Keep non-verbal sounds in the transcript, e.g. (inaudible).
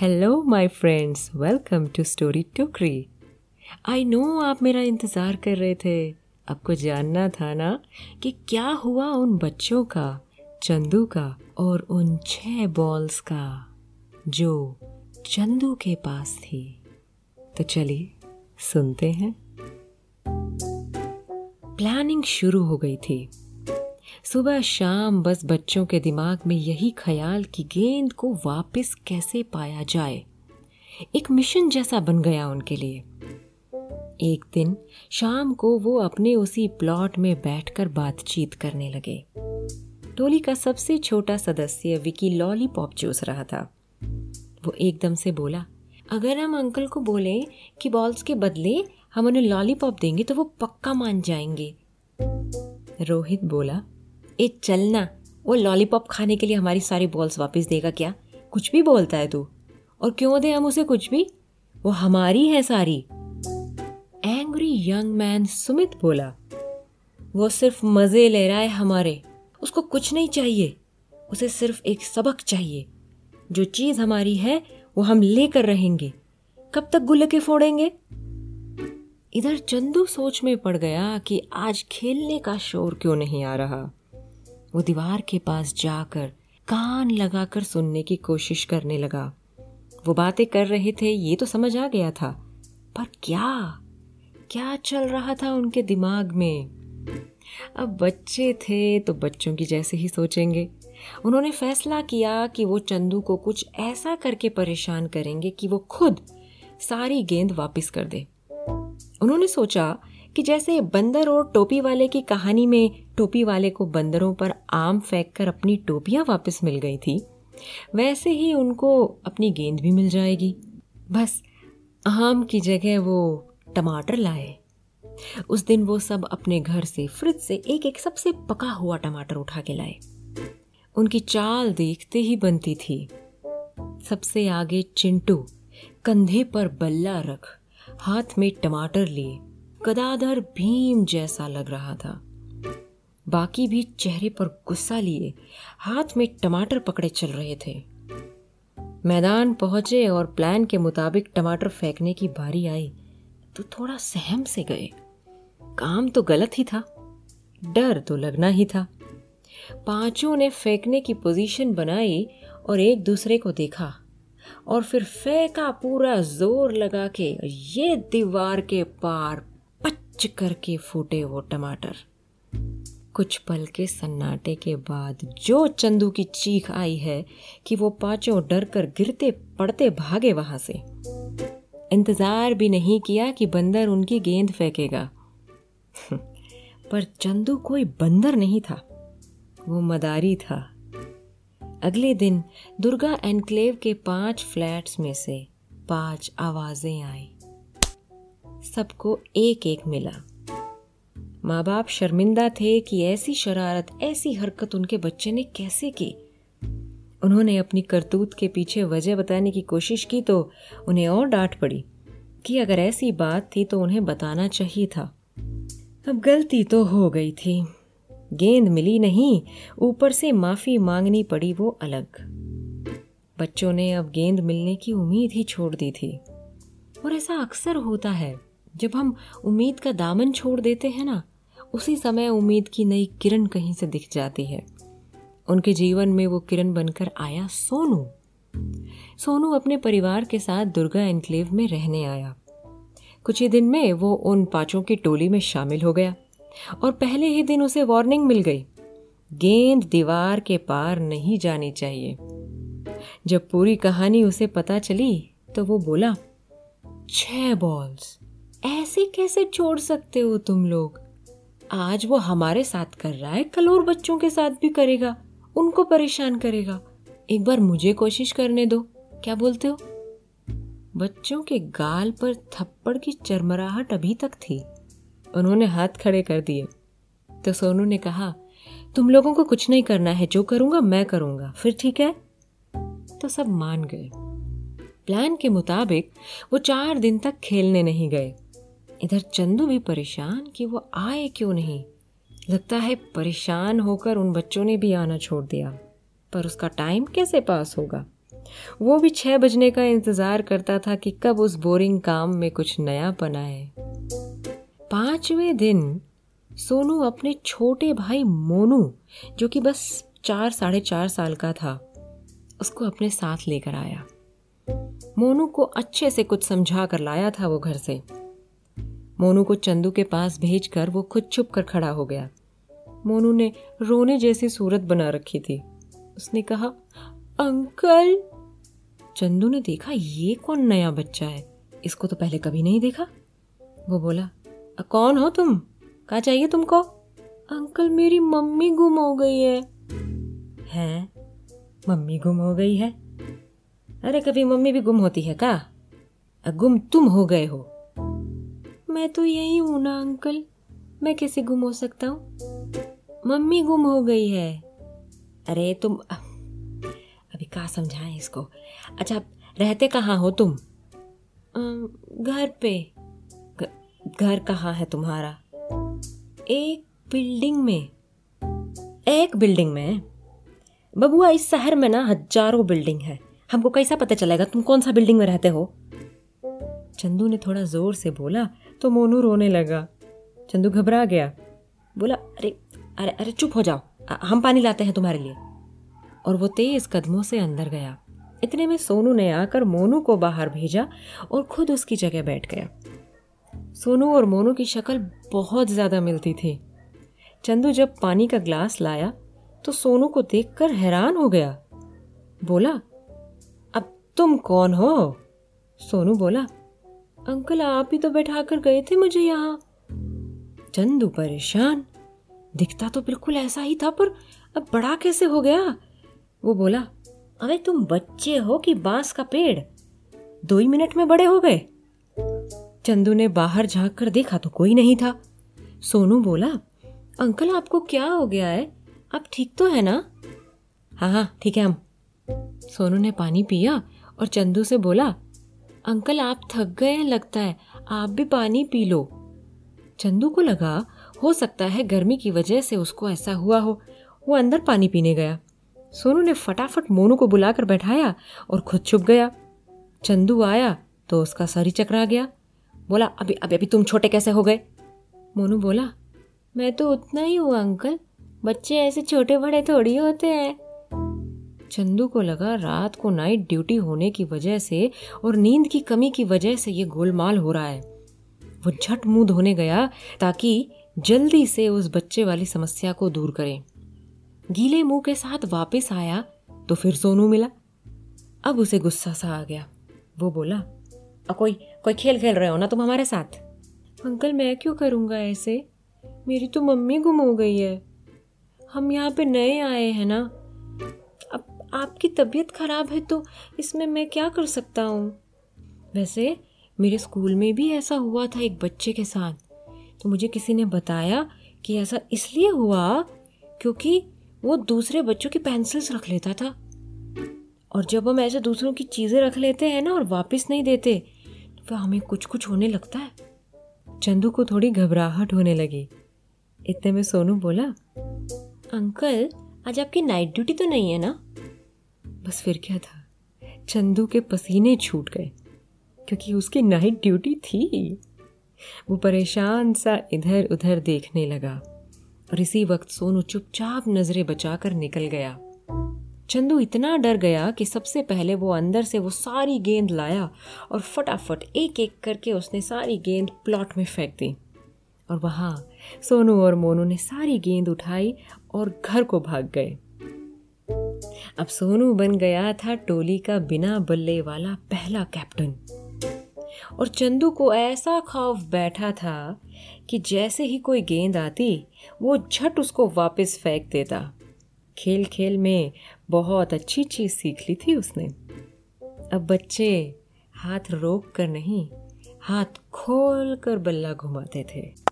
Hello my friends welcome to story टुकरी I know आप मेरा इंतज़ार कर रहे थे। आपको जानना था ना कि क्या हुआ उन बच्चों का, चंदू का और उन छह बॉल्स का, जो चंदू के पास थी। तो चलिए, सुनते हैं। प्लानिंग शुरू हो गई थी। सुबह शाम बस बच्चों के दिमाग में यही ख्याल कि गेंद को वापस कैसे पाया जाए। एक मिशन जैसा बन गया उनके लिए। एक दिन शाम को वो अपने उसी प्लॉट में बैठकर बातचीत करने लगे। टोली का सबसे छोटा सदस्य विकी लॉलीपॉप चूस रहा था। वो एकदम से बोला, अगर हम अंकल को बोले कि बॉल्स के बदले हम उन्हें लॉलीपॉप देंगे तो वो पक्का मान जाएँगे। रोहित बोला ए चलना वो लॉलीपॉप खाने के लिए हमारी सारी बॉल्स वापस देगा क्या? कुछ भी बोलता है तू। और क्यों दे हम उसे कुछ भी? वो हमारी है सारी। एंग्री यंग मैन सुमित बोला, वो सिर्फ़ मज़े ले रहा है हमारे। उसको कुछ नहीं चाहिए। उसे सिर्फ़ एक सबक चाहिए। जो चीज़ हमारी है, वो हम लेकर रहेंगे। कब तक गुल्ले के फोड़ेंगे? इधर चंदू सोच में पड़ गया कि आज खेलने का शोर क्यों नहीं आ रहा। वो दीवार के पास जाकर कान लगाकर सुनने की कोशिश करने लगा। वो बातें कर रहे थे, ये तो समझ आ गया था। पर क्या? क्या चल रहा था उनके दिमाग में? अब बच्चे थे तो बच्चों की जैसे ही सोचेंगे। उन्होंने फैसला किया कि वो चंदू को कुछ ऐसा करके परेशान करेंगे कि वो खुद सारी गेंद वापस कर दे। उन्होंने सोचा कि जैसे बंदर और टोपी वाले की कहानी में टोपी वाले को बंदरों पर आम फेंक कर अपनी टोपियाँ वापस मिल गई थी, वैसे ही उनको अपनी गेंद भी मिल जाएगी। बस, आम की जगह वो टमाटर लाए। उस दिन वो सब अपने घर से, फ्रिज से एक एक सबसे पका हुआ टमाटर उठा के लाए। उनकी चाल देखते ही बनती थी। सबसे आगे चिंटू कंधे पर बल्ला रख हाथ में टमाटर लिए। गदाधर भीम जैसा लग रहा था। बाकी भी चेहरे पर गुस्सा लिए, हाथ में टमाटर पकड़े चल रहे थे। मैदान पहुँचे और प्लान के मुताबिक टमाटर फेंकने की बारी आई तो थोड़ा सहम से गए। काम तो गलत ही था, डर तो लगना ही था। पाँचों ने फेंकने की पोजीशन बनाई और एक दूसरे को देखा, और फिर फेंका पूरा ज़ोर लगा के, ये दीवार के पार पच करके फूटे वो टमाटर। कुछ पल के सन्नाटे के बाद जो चंदू की चीख आई है कि वो पाँचों डर कर गिरते पड़ते भागे वहाँ से। इंतज़ार भी नहीं किया कि बंदर उनकी गेंद फेंकेगा। (laughs) पर चंदू कोई बंदर नहीं था। वो मदारी था। अगले दिन दुर्गा एनक्लेव के पाँच फ्लैट्स में से पाँच आवाज़ें आई। सबको एक एक मिला। माँ बाप शर्मिंदा थे कि ऐसी शरारत, ऐसी हरकत उनके बच्चे ने कैसे की? उन्होंने अपनी करतूत के पीछे वजह बताने की कोशिश की तो उन्हें और डांट पड़ी कि अगर ऐसी बात थी तो उन्हें बताना चाहिए था। अब गलती तो हो गई थी। गेंद मिली नहीं, ऊपर से माफ़ी मांगनी पड़ी वो अलग। बच्चों ने अब गेंद मिलने की उम्मीद ही छोड़ दी थी। और ऐसा अक्सर होता है। जब हम उम्मीद का दामन छोड़ देते हैं ना, उसी समय उम्मीद की नई किरण कहीं से दिख जाती है। उनके जीवन में वो किरण बनकर आया सोनू। सोनू अपने परिवार के साथ दुर्गा एनक्लेव में रहने आया। कुछ ही दिन में वो उन पाँचों की टोली में शामिल हो गया और पहले ही दिन उसे वार्निंग मिल गई। गेंद दीवार के पार नहीं जानी चाहिए। जब पूरी कहानी उसे पता चली तो वो बोला, छह बॉल्स ऐसे कैसे छोड़ सकते हो तुम लोग? आज वो हमारे साथ कर रहा है, कल और बच्चों के साथ भी करेगा, उनको परेशान करेगा। एक बार मुझे कोशिश करने दो, क्या बोलते हो? बच्चों के गाल पर थप्पड़ की चरमराहट अभी तक थी। उन्होंने हाथ खड़े कर दिए। तो सोनू ने कहा, तुम लोगों को कुछ नहीं करना है, जो करूँगा मैं करूँगा, फिर ठीक है? तो सब मान गए। प्लान के मुताबिक वो चार दिन तक खेलने नहीं गए। इधर चंदू भी परेशान कि वो आए क्यों नहीं? लगता है परेशान होकर उन बच्चों ने भी आना छोड़ दिया। पर उसका टाइम कैसे पास होगा? वो भी छह बजने का इंतज़ार करता था कि कब उस बोरिंग काम में कुछ नयापन आए। पाँचवें दिन सोनू अपने छोटे भाई मोनू, जो कि बस चार, साढ़े चार साल का था, उसको अपने साथ लेकर आया। मोनू को अच्छे से कुछ समझा कर लाया था वो घर से। मोनू को चंदू के पास भेजकर वो खुद छुप कर खड़ा हो गया। मोनू ने रोने जैसी सूरत बना रखी थी। उसने कहा, अंकल! चंदू ने देखा, ये कौन नया बच्चा है? इसको तो पहले कभी नहीं देखा? वो बोला कौन हो तुम? कहा चाहिए तुमको? अंकल, मेरी मम्मी गुम हो गई है। हैं? मम्मी गुम हो गई है? अरे, कभी मम्मी भी गुम होती है का? गुम तुम हो गए हो। मैं तो यही हूँ ना, अंकल। मैं कैसे गुम हो सकता हूँ? मम्मी गुम हो गई है। अरे, तुम, अभी कहा समझाएँ इसको? अच्छा रहते कहाँ हो तुम? घर पे। घर कहाँ है तुम्हारा? एक बिल्डिंग में। एक बिल्डिंग में? बबुआ, इस शहर में ना हज़ारों बिल्डिंग है। हमको कैसा पता चलेगा तुम कौन सा बिल्डिंग में रहते हो? चंदू ने थोड़ा ज़ोर से बोला तो मोनू रोने लगा। चंदू घबरा गया। बोला, अरे अरे अरे, चुप हो जाओ। हम पानी लाते हैं तुम्हारे लिए। और वो तेज कदमों से अंदर गया। इतने में सोनू ने आकर मोनू को बाहर भेजा और खुद उसकी जगह बैठ गया। सोनू और मोनू की शक्ल बहुत ज़्यादा मिलती थी। चंदू जब पानी का ग्लास लाया तो सोनू को देखकर हैरान हो गया। बोला, अब तुम कौन हो? सोनू बोला अंकल, आप ही तो बैठा कर गए थे मुझे यहाँ। चंदू परेशान। दिखता तो बिल्कुल ऐसा ही था, पर अब बड़ा कैसे हो गया? वो बोला अरे तुम बच्चे हो कि बाँस का पेड़? दो ही मिनट में बड़े हो गए। चंदू ने बाहर झाँक कर देखा तो कोई नहीं था। सोनू बोला, अंकल, आपको क्या हो गया है? आप ठीक तो है ना? हाँ हाँ ठीक है हम। सोनू ने पानी पिया और चंदू से बोला अंकल, आप थक गए हैं, लगता है। आप भी पानी पी लो। चंदू को लगा, हो सकता है गर्मी की वजह से उसको ऐसा हुआ हो। वो अंदर पानी पीने गया। सोनू ने फटाफट मोनू को बुलाकर बैठाया और खुद छुप गया। चंदू आया तो उसका सर ही चकरा गया। बोला, अभी अभी अभी तुम छोटे कैसे हो गए? मोनू बोला, मैं तो उतना ही हूँ, अंकल। बच्चे ऐसे छोटे बड़े थोड़ी होते हैं। चंदू को लगा रात को नाइट ड्यूटी होने की वजह से और नींद की कमी की वजह से ये गोलमाल हो रहा है। वो झट मुँह धोने गया ताकि जल्दी से उस बच्चे वाली समस्या को दूर करें। गीले मुँह के साथ वापस आया तो फिर सोनू मिला। अब उसे गुस्सा सा आ गया। वो बोला अब कोई कोई खेल खेल रहे हो ना तुम हमारे साथ? अंकल, मैं क्यों करूँगा ऐसे? मेरी तो मम्मी गुम हो गई है। हम यहाँ पे नए आए हैं ना आपकी तबीयत खराब है तो इसमें मैं क्या कर सकता हूँ? वैसे, मेरे स्कूल में भी ऐसा हुआ था एक बच्चे के साथ। तो मुझे किसी ने बताया कि ऐसा इसलिए हुआ क्योंकि वो दूसरे बच्चों की पेंसिल्स रख लेता था। और जब हम ऐसे दूसरों की चीज़ें रख लेते हैं ना और वापस नहीं देते तो फिर हमें कुछ कुछ होने लगता है। चंदू को थोड़ी घबराहट होने लगी। इतने में सोनू बोला, अंकल, आज आपकी नाइट ड्यूटी तो नहीं है ना? बस फिर क्या था? चंदू के पसीने छूट गए, क्योंकि उसकी नाइट ड्यूटी थी। वो परेशान सा इधर उधर देखने लगा और इसी वक्त सोनू चुपचाप नज़रें बचाकर निकल गया। चंदू इतना डर गया कि सबसे पहले वो अंदर से वो सारी गेंद लाया और फटाफट एक एक करके उसने सारी गेंद प्लॉट में फेंक दी। और वहाँ सोनू और मोनू ने सारी गेंद उठाई और घर को भाग गए। अब सोनू बन गया था टोली का बिना बल्ले वाला पहला कैप्टन। और चंदू को ऐसा खौफ बैठा था कि जैसे ही कोई गेंद आती, वो झट उसको वापस फेंक देता। खेल खेल में बहुत अच्छी चीज़ सीख ली थी उसने। अब बच्चे हाथ रोक कर नहीं, हाथ खोल कर बल्ला घुमाते थे।